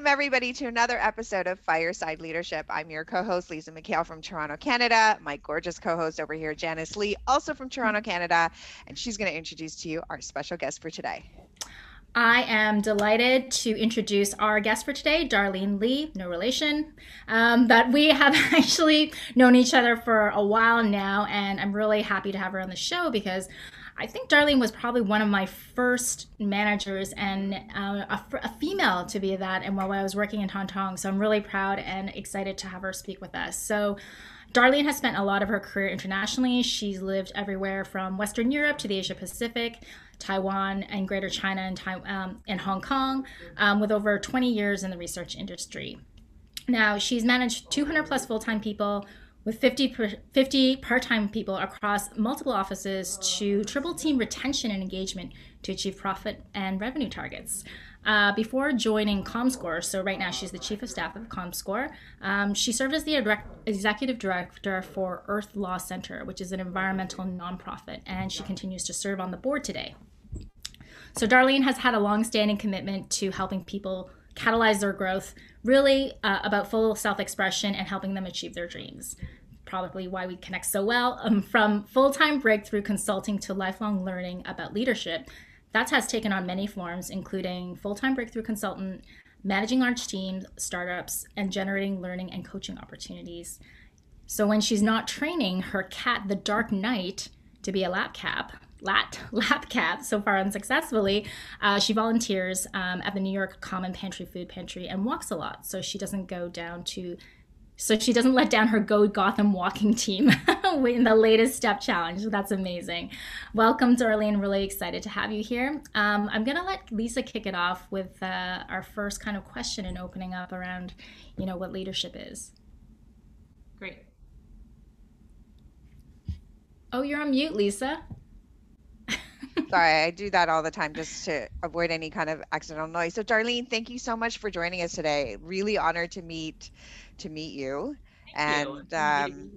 Welcome, everybody, to another episode of Fireside Leadership. I'm your co host, Lisa McHale from Toronto, Canada. My gorgeous co host over here, Janice Lee, also from Toronto, Canada. And she's going to introduce to you our special guest for today. I am delighted to introduce our guest for today, Darlene Lee, no relation, um, but we have actually known each other for a while now, and I'm really happy to have her on the show because I think Darlene was probably one of my first managers and uh, a, a, female to be that, and while I was working in Hong Kong, so I'm really proud and excited to have her speak with us. So. Darlene has spent a lot of her career internationally. She's lived everywhere from Western Europe to the Asia Pacific, Taiwan, and Greater China and, um, Hong Kong, um, with over 20 years in the research industry. Now, she's managed 200 plus full time people, with 50, per, 50 part-time people across multiple offices to triple team retention and engagement to achieve profit and revenue targets. Uh, before joining ComScore, so right now she's the chief of staff of ComScore, um, she served as the direct, executive director for Earth Law Center, which is an environmental nonprofit, and she continues to serve on the board today. So Darlene has had a long-standing commitment to helping people catalyze their growth, really uh, about full self expression and helping them achieve their dreams. Probably why we connect so well. Um, from full time breakthrough consulting to lifelong learning about leadership, that has taken on many forms, including full time breakthrough consultant, managing large teams, startups, and generating learning and coaching opportunities. So when she's not training her cat, the Dark Knight, to be a lap cap, lat lap cat so far unsuccessfully uh, she volunteers um, at the new york common pantry food pantry and walks a lot. So she doesn't go down to so she doesn't let down her go gotham walking team in the latest step challenge. That's amazing. Welcome darlene. Really excited to have you here. Um, i'm going to let lisa kick it off with uh, our first kind of question and opening up around you know what leadership is. Great. Oh you're on mute lisa Sorry, I do that all the time just to avoid any kind of accidental noise. So, Darlene, thank you so much for joining us today. Really honored to meet to meet you. Thank and you. um,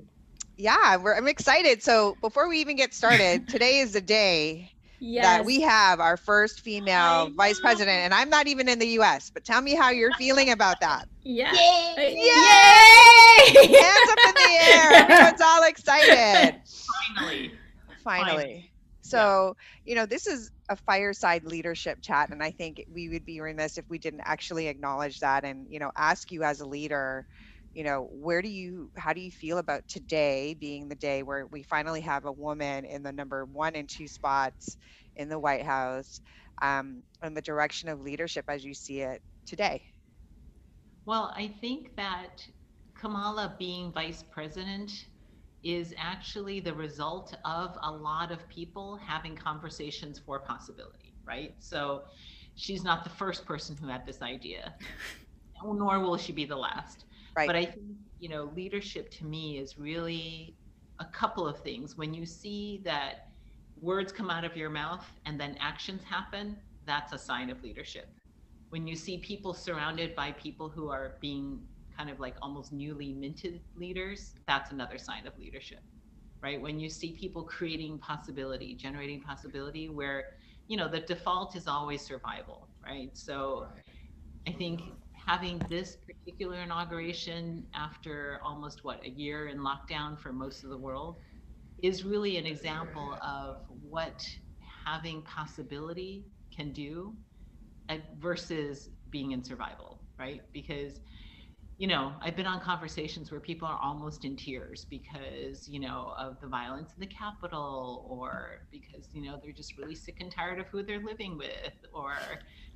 yeah, we're, I'm excited. So, before we even get started, today is the day yes. that we have our first female vice president, and I'm not even in the U.S. But tell me how you're feeling about that. Yeah. Yay! Yay! Hands up in the air! Everyone's all excited. Finally. Finally. So, you know, this is a fireside leadership chat. And I think we would be remiss if we didn't actually acknowledge that and, you know, ask you as a leader, you know, where do you, how do you feel about today being the day where we finally have a woman in the number one and two spots in the White House um, and the direction of leadership as you see it today? Well, I think that Kamala being vice president is actually the result of a lot of people having conversations for possibility, right? So she's not the first person who had this idea, nor will she be the last. Right. But I think, you know, leadership to me is really a couple of things. When you see that words come out of your mouth and then actions happen, that's a sign of leadership. When you see people surrounded by people who are being kind of like almost newly minted leaders, that's another sign of leadership, right? When you see people creating possibility, generating possibility, where, you know, the default is always survival, right? So I think having this particular inauguration after almost what a year in lockdown for most of the world is really an example of what having possibility can do uh, versus being in survival, right? Because you know, I've been on conversations where people are almost in tears because, you know, of the violence in the Capitol or because, you know, they're just really sick and tired of who they're living with or,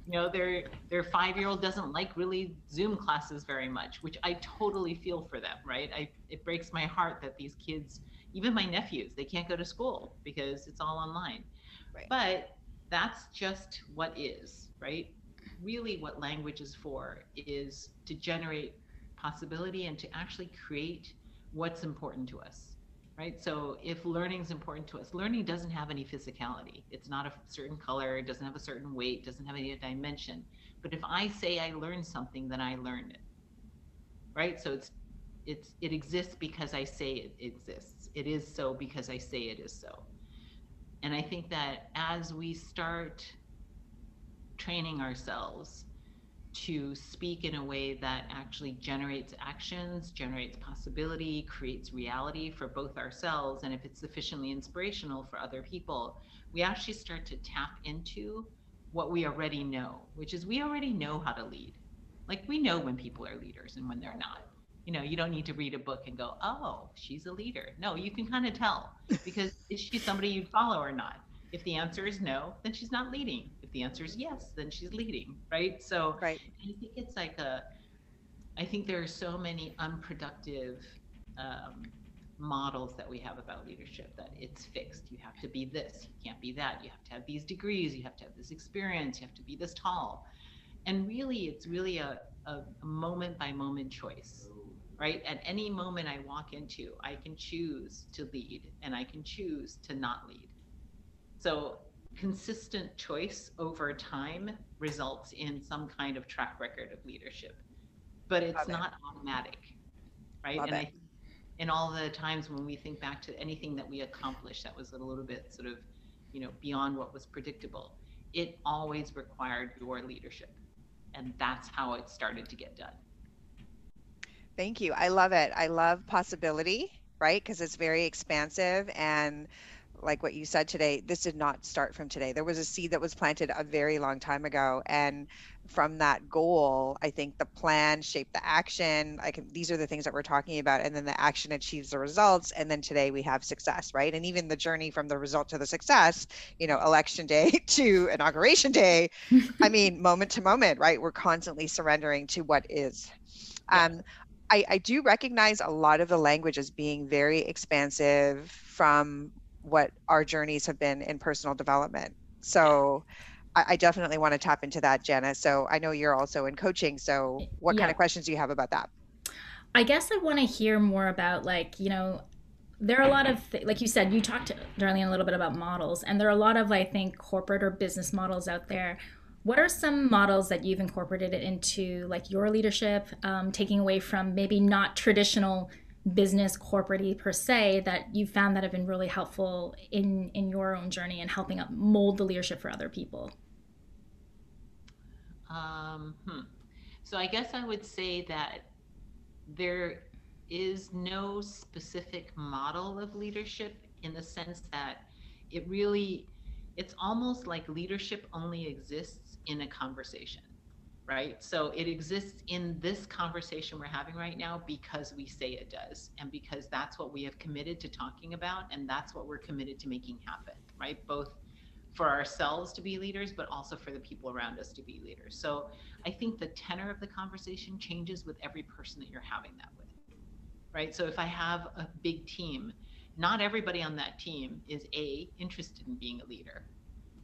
you know, their their five year old doesn't like really Zoom classes very much, which I totally feel for them, right? I it breaks my heart that these kids, even my nephews, they can't go to school because it's all online. Right. But that's just what is, right? Really what language is for is to generate possibility and to actually create what's important to us right? So if learning is important to us learning doesn't have any physicality. It's not a certain color it doesn't have a certain weight doesn't have any dimension. But if i say i learned something then i learned it right? So it's it's it exists because i say it exists. It is so because i say it is so. And i think that as we start training ourselves to speak in a way that actually generates actions, generates possibility, creates reality for both ourselves, and if it's sufficiently inspirational for other people, we actually start to tap into what we already know, which is we already know how to lead. Like we know when people are leaders and when they're not. You know, you don't need to read a book and go, oh, she's a leader. No, you can kind of tell because is she somebody you'd follow or not? If the answer is no, then she's not leading. If the answer is yes, then she's leading, right? So right. I think it's like a, I think there are so many unproductive um, models that we have about leadership that it's fixed. You have to be this, you can't be that. You have to have these degrees, you have to have this experience, you have to be this tall. And really, it's really a, a, a moment by moment choice, right? At any moment I walk into, I can choose to lead and I can choose to not lead. So, consistent choice over time results in some kind of track record of leadership, but it's Love not it. automatic, right? Love and it. I think in all the times when we think back to anything that we accomplished that was a little bit sort of, you know, beyond what was predictable, it always required your leadership. And that's how it started to get done. Thank you. I love it. I love possibility, right? Because it's very expansive and like what you said today, this did not start from today. There was a seed that was planted a very long time ago. And from that goal, I think the plan shaped the action. Like these are the things that we're talking about. And then the action achieves the results. And then today we have success, right? And even the journey from the result to the success, you know, election day to inauguration day, I mean, moment to moment, right? We're constantly surrendering to what is. Yeah. Um, I, I do recognize a lot of the language as being very expansive from what our journeys have been in personal development. So I, I definitely want to tap into that, Jenna. So I know you're also in coaching. So what yeah. kind of questions do you have about that? I guess I want to hear more about like, you know, there are a lot of like you said you talked darlene a little bit about models and there are a lot of i think corporate or business models out there what are some models that you've incorporated into like your leadership um, taking away from maybe not traditional business corporate per se that you found that have been really helpful in in your own journey and helping up mold the leadership for other people um, hmm. so i guess i would say that there is no specific model of leadership in the sense that it really it's almost like leadership only exists in a conversation right? So it exists in this conversation we're having right now because we say it does, and because that's what we have committed to talking about, and that's what we're committed to making happen, right? Both for ourselves to be leaders, but also for the people around us to be leaders. So I think the tenor of the conversation changes with every person that you're having that with, right? So if I have a big team, not everybody on that team is A, interested in being a leader.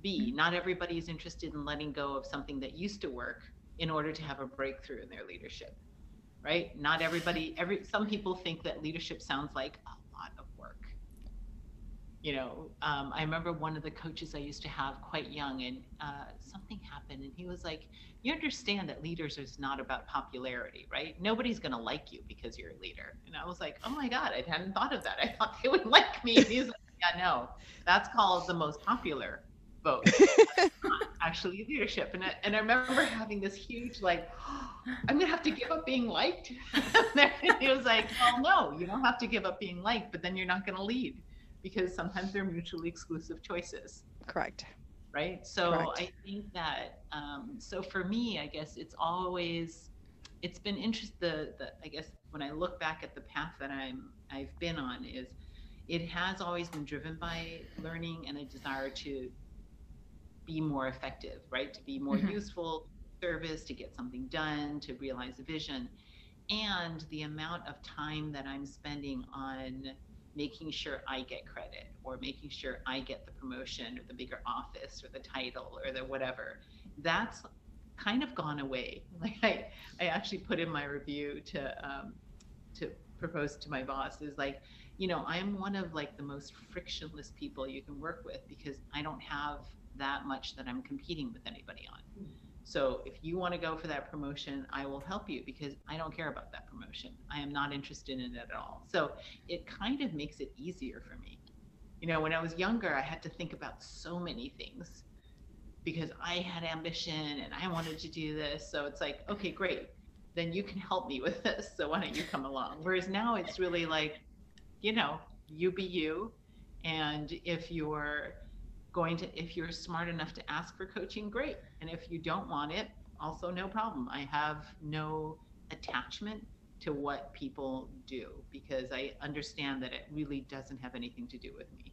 B, mm-hmm. not everybody is interested in letting go of something that used to work in order to have a breakthrough in their leadership right? Not everybody every some people think that leadership sounds like a lot of work. You know um, i remember one of the coaches i used to have quite young and uh, something happened and he was like you understand that leaders is not about popularity right? Nobody's going to like you because you're a leader. And i was like oh my god i hadn't thought of that. I thought they would like me. And he's like yeah no that's called the most popular vote actually leadership. And I, and I remember having this huge like oh, i'm gonna have to give up being liked. And he was like well no you don't have to give up being liked but then you're not gonna lead because sometimes they're mutually exclusive choices. Correct. Right? So correct. i think that um, so for me i guess it's always it's been interesting the, the i guess when i look back at the path that i'm i've been on is it has always been driven by learning and a desire to be more effective, right? To be more mm-hmm. useful service, to get something done, to realize a vision. And the amount of time that I'm spending on making sure I get credit or making sure I get the promotion or the bigger office or the title or the whatever, that's kind of gone away. Like I, I actually put in my review to um, to propose to my boss is like, you know, I'm one of like the most frictionless people you can work with because I don't have that much that I'm competing with anybody on. So if you want to go for that promotion, I will help you because I don't care about that promotion. I am not interested in it at all. So it kind of makes it easier for me. You know, when I was younger, I had to think about so many things. because I had ambition and I wanted to do this. So it's like, okay, great. Then you can help me with this. So why don't you come along? Whereas now it's really like, you know, you be you. And if you're going to, if you're smart enough to ask for coaching, great. And if you don't want it, also no problem. I have no attachment to what people do because I understand that it really doesn't have anything to do with me.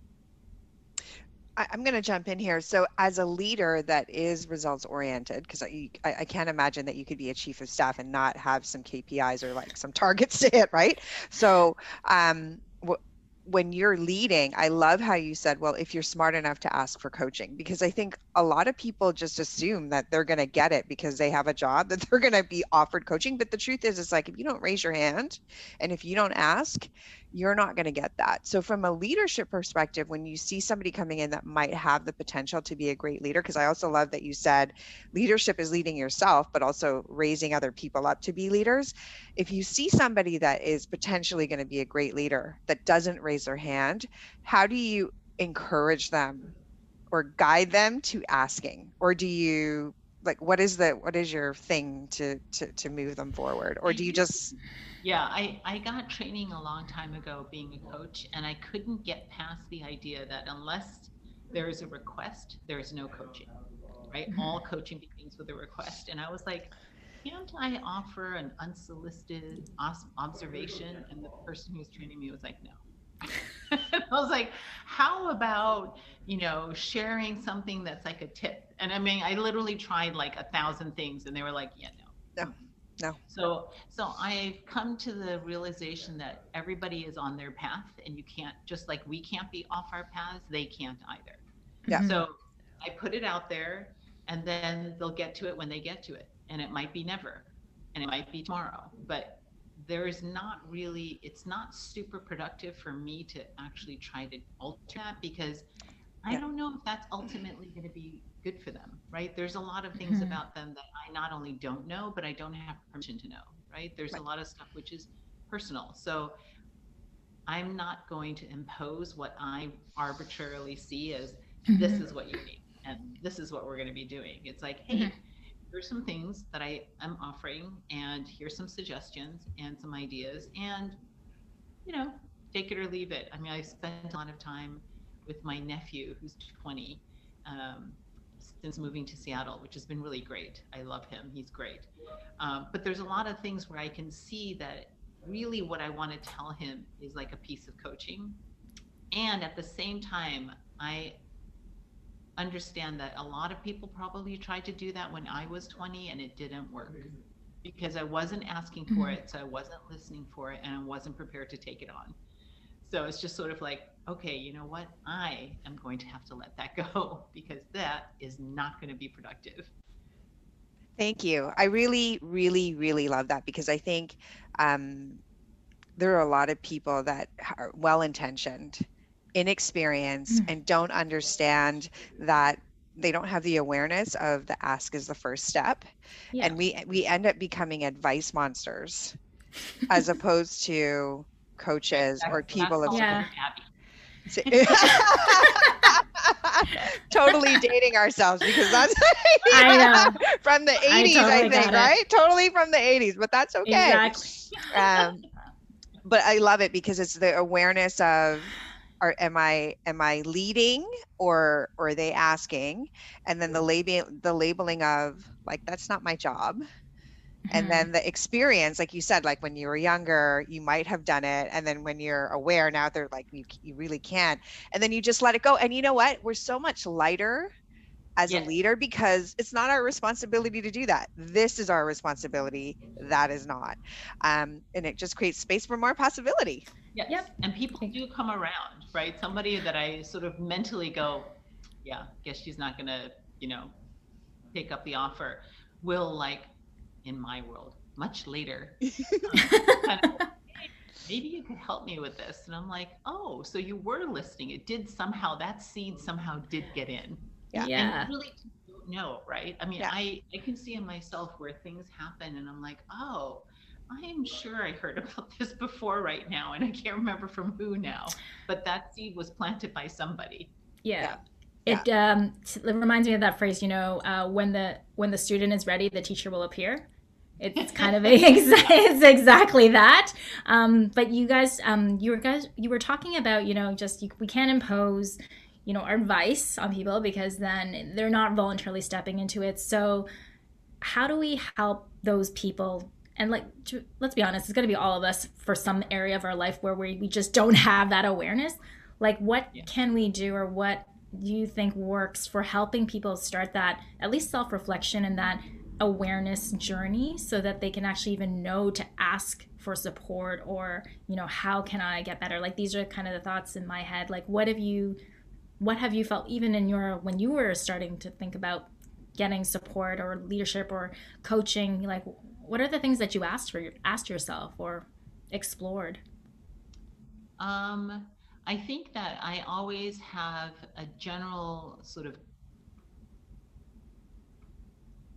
I, am going to jump in here. So, as a leader that is results oriented, because I, I, can't imagine that you could be a chief of staff and not have some KPIs or like some targets to hit, right? So, um, when you're leading, I love how you said, well, if you're smart enough to ask for coaching, because I think a lot of people just assume that they're going to get it because they have a job, that they're going to be offered coaching. But the truth is, it's like if you don't raise your hand and if you don't ask, you're not going to get that. So, from a leadership perspective, when you see somebody coming in that might have the potential to be a great leader, because I also love that you said leadership is leading yourself, but also raising other people up to be leaders. If you see somebody that is potentially going to be a great leader that doesn't raise their hand, how do you encourage them or guide them to asking? Or do you like what is the what is your thing to to to move them forward or do you mm. just yeah, I, I got training a long time ago being a coach, and I couldn't get past the idea that unless there is a request, there is no coaching, right? Mm-hmm. All coaching begins with a request. And I was like, can't I offer an unsolicited observation? And the person who was training me was like, no. I was like, how about, you know, sharing something that's like a tip? And I mean, I literally tried like a thousand things, and they were like, yeah, no. No no. So so I've come to the realization that everybody is on their path and you can't just like we can't be off our paths, they can't either. Yeah. Mm-hmm. So I put it out there and then they'll get to it when they get to it. And it might be never. And it might be tomorrow. But there is not really it's not super productive for me to actually try to alter that because I don't know if that's ultimately going to be good for them, right? There's a lot of things mm-hmm. about them that I not only don't know, but I don't have permission to know, right? There's right. a lot of stuff which is personal. So I'm not going to impose what I arbitrarily see as mm-hmm. this is what you need and this is what we're going to be doing. It's like, hey, mm-hmm. here's some things that I am offering and here's some suggestions and some ideas and you know, take it or leave it. I mean, I spent a lot of time with my nephew who's 20 um, since moving to Seattle, which has been really great. I love him, he's great. Um, but there's a lot of things where I can see that really what I want to tell him is like a piece of coaching. And at the same time, I understand that a lot of people probably tried to do that when I was 20 and it didn't work because I wasn't asking for mm-hmm. it, so I wasn't listening for it, and I wasn't prepared to take it on. So it's just sort of like, okay, you know what? I am going to have to let that go because that is not going to be productive. Thank you. I really, really, really love that because I think um, there are a lot of people that are well intentioned, inexperienced, mm-hmm. and don't understand that they don't have the awareness of the ask is the first step. Yeah. And we we end up becoming advice monsters as opposed to coaches or people of yeah. totally dating ourselves because that's yeah, from the 80s, I, totally I think, right? Totally from the 80s, but that's okay. Exactly. Um, but I love it because it's the awareness of are am I am I leading or or are they asking? And then the labeling the labeling of like that's not my job and mm-hmm. then the experience like you said like when you were younger you might have done it and then when you're aware now they're like you, you really can't. And then you just let it go. And you know what? We're so much lighter as yes. a leader because it's not our responsibility to do that. This is our responsibility. That is not. Um, and it just creates space for more possibility. Yes. yep. And people do come around right? Somebody that i sort of mentally go yeah guess she's not gonna you know take up the offer will like in my world much later. Um, kind of, Maybe you could help me with this. And I'm like, oh, so you were listening. It did somehow, that seed somehow did get in. Yeah. yeah. And really don't know, right? I mean, yeah. I, I can see in myself where things happen and I'm like, oh, I am sure I heard about this before right now, and I can't remember from who now, but that seed was planted by somebody. Yeah. it um, it reminds me of that phrase, you know, uh, when the when the student is ready, the teacher will appear. It's kind of a, it's exactly that. Um, but you guys, um, you were guys, you were talking about, you know, just you, we can't impose, you know, our advice on people because then they're not voluntarily stepping into it. So, how do we help those people? And like, to, let's be honest, it's going to be all of us for some area of our life where we, we just don't have that awareness. Like, what yeah. can we do, or what do you think works for helping people start that at least self reflection and that awareness journey so that they can actually even know to ask for support or you know how can i get better? Like these are kind of the thoughts in my head. Like what have you what have you felt even in your when you were starting to think about getting support or leadership or coaching? Like what are the things that you asked for asked yourself or explored? Um I think that I always have a general sort of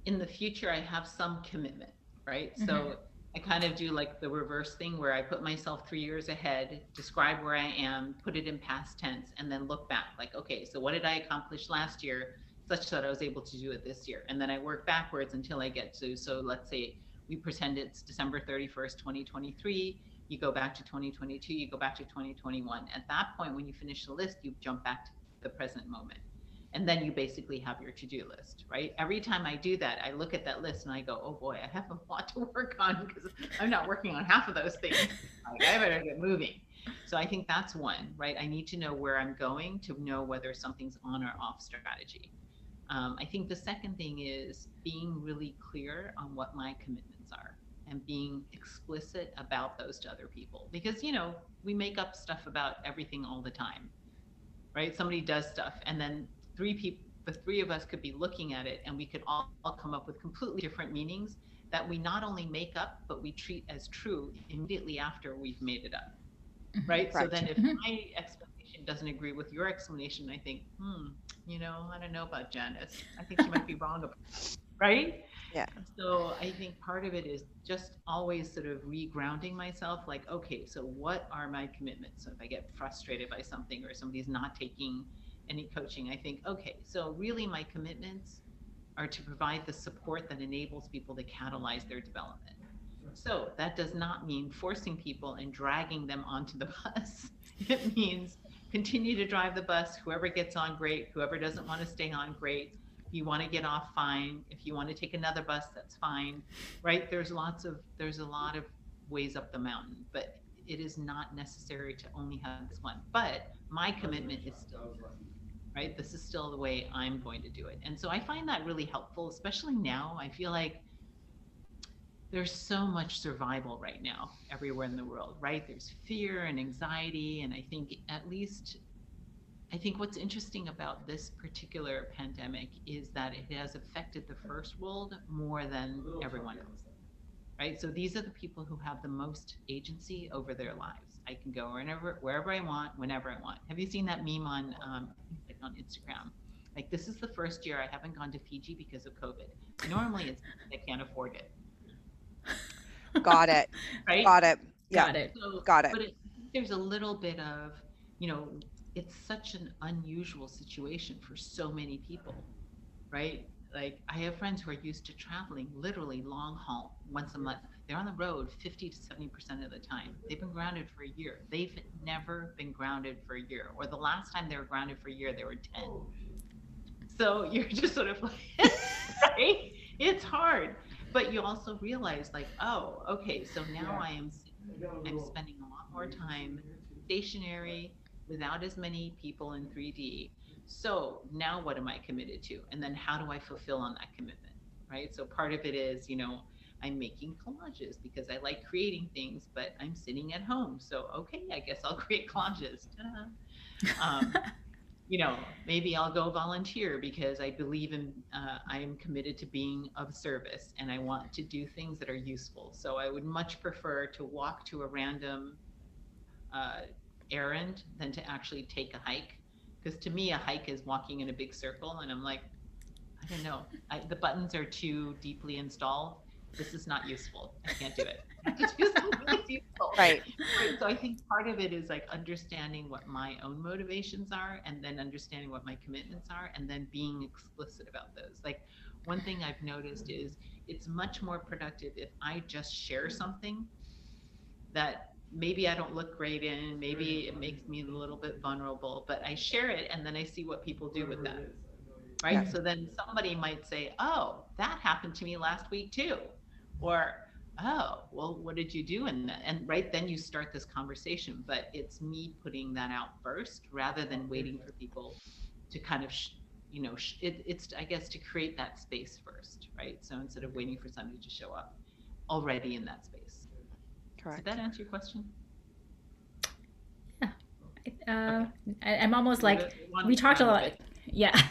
in the future I have some commitment, right? Mm-hmm. So I kind of do like the reverse thing where I put myself three years ahead, describe where I am, put it in past tense, and then look back like, okay, so what did I accomplish last year such that I was able to do it this year? And then I work backwards until I get to, so let's say we pretend it's December 31st, 2023 you go back to 2022, you go back to 2021. At that point, when you finish the list, you jump back to the present moment. And then you basically have your to do list, right? Every time I do that, I look at that list and I go, oh boy, I have a lot to work on because I'm not working on half of those things. Like, I better get moving. So I think that's one, right? I need to know where I'm going to know whether something's on or off strategy. Um, I think the second thing is being really clear on what my commitments are and being explicit about those to other people because you know we make up stuff about everything all the time right somebody does stuff and then three people the three of us could be looking at it and we could all, all come up with completely different meanings that we not only make up but we treat as true immediately after we've made it up mm-hmm. right, so then if my explanation doesn't agree with your explanation i think hmm you know i don't know about janice i think she might be wrong about right yeah. So I think part of it is just always sort of regrounding myself like, okay, so what are my commitments? So if I get frustrated by something or somebody's not taking any coaching, I think, okay, so really my commitments are to provide the support that enables people to catalyze their development. So that does not mean forcing people and dragging them onto the bus. it means continue to drive the bus. Whoever gets on, great. Whoever doesn't want to stay on, great you want to get off fine if you want to take another bus that's fine right there's lots of there's a lot of ways up the mountain but it is not necessary to only have this one but my commitment is still right this is still the way i'm going to do it and so i find that really helpful especially now i feel like there's so much survival right now everywhere in the world right there's fear and anxiety and i think at least I think what's interesting about this particular pandemic is that it has affected the first world more than everyone else. Right? So these are the people who have the most agency over their lives. I can go wherever wherever I want, whenever I want. Have you seen that meme on um, on Instagram? Like this is the first year I haven't gone to Fiji because of COVID. Normally it's I can't afford it. Got it. right? Got it. Yeah. Got it. So, Got it. But it, there's a little bit of, you know, it's such an unusual situation for so many people, right? Like I have friends who are used to traveling literally long haul once a mm. month. They're on the road 50 to 70% of the time. They've been grounded for a year. They've never been grounded for a year. Or the last time they were grounded for a year, they were 10. So you're just sort of like, right? It's hard. But you also realize like, oh, okay, so now I am I'm spending a lot more time stationary without as many people in 3D. So now what am I committed to? And then how do I fulfill on that commitment? Right. So part of it is, you know, I'm making collages because I like creating things, but I'm sitting at home. So, okay, I guess I'll create collages. Um, you know, maybe I'll go volunteer because I believe in, uh, I am committed to being of service and I want to do things that are useful. So I would much prefer to walk to a random uh, errand than to actually take a hike. Because to me, a hike is walking in a big circle, and I'm like, I don't know, I, the buttons are too deeply installed. This is not useful. I can't do it. I have to do something useful. Right. right. So I think part of it is like understanding what my own motivations are and then understanding what my commitments are and then being explicit about those. Like one thing I've noticed is it's much more productive if I just share something that maybe I don't look great in, maybe mm-hmm. it makes me a little bit vulnerable, but I share it and then I see what people do with that. Mm-hmm. Right. Yeah. So then somebody might say, Oh, that happened to me last week too. Or, Oh, well, what did you do in that? And right then you start this conversation, but it's me putting that out first rather than waiting for people to kind of, sh- you know, sh- it, it's, I guess, to create that space first. Right. So instead of waiting for somebody to show up already in that space. Correct. Did that answer your question? Yeah. Uh, okay. I, am almost like we talked a lot. Yeah.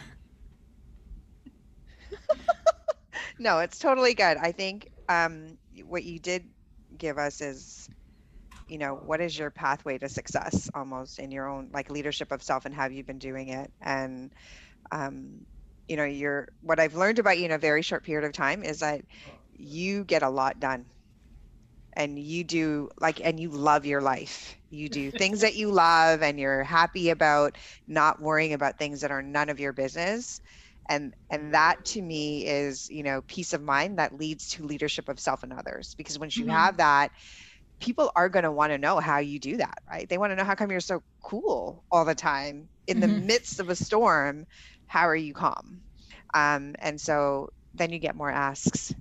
no, it's totally good. I think um, what you did give us is, you know, what is your pathway to success almost in your own like leadership of self and have you been doing it? And, um, you know, you're what I've learned about you in a very short period of time is that you get a lot done. And you do like and you love your life. You do things that you love and you're happy about not worrying about things that are none of your business and and that to me is you know peace of mind that leads to leadership of self and others because once you mm-hmm. have that people are going to want to know how you do that right they want to know how come you're so cool all the time in mm-hmm. the midst of a storm how are you calm um, and so then you get more asks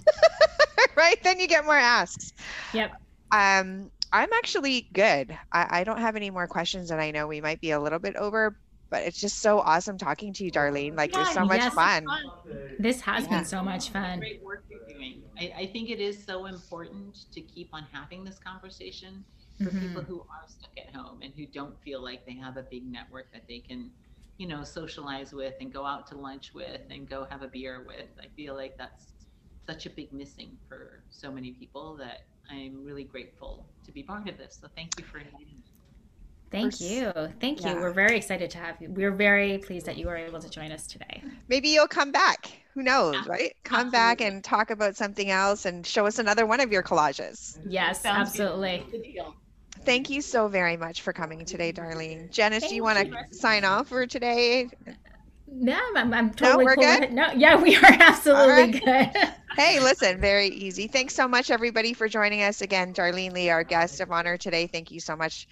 right? Then you get more asks. Yep. Um, I'm actually good. I, I don't have any more questions, and I know we might be a little bit over, but it's just so awesome talking to you, Darlene. Like, yeah, it's so much yes, fun. fun. This has yeah. been so much fun. Great work you're doing. I, I, think it is so important to keep on having this conversation for mm-hmm. people who are stuck at home and who don't feel like they have a big network that they can, you know, socialize with and go out to lunch with and go have a beer with. I feel like that's such a big missing for so many people that I'm really grateful to be part of this. So thank you for inviting me. Thank you. Thank yeah. you. We're very excited to have you. We're very pleased that you were able to join us today. Maybe you'll come back. Who knows, yeah. right? Come absolutely. back and talk about something else and show us another one of your collages. Yes, absolutely. Thank you so very much for coming today, Darlene. Janice, Thank do you want to sign off for today? No, I'm, I'm totally no, we're cool good. No, yeah, we are absolutely right. good. hey, listen, very easy. Thanks so much, everybody, for joining us again. Darlene Lee, our guest of honor today. Thank you so much.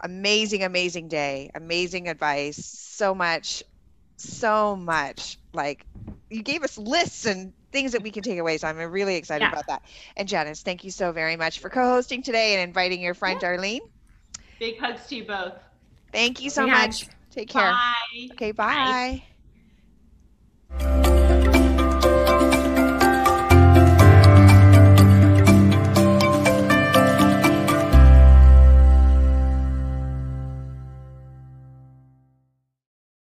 Amazing, amazing day. Amazing advice. So much, so much. Like you gave us lists and things that we can take away. So I'm really excited yeah. about that. And Janice, thank you so very much for co-hosting today and inviting your friend yeah. Darlene. Big hugs to you both. Thank you so Big much. Hugs. Take care. Bye. Okay, bye. bye.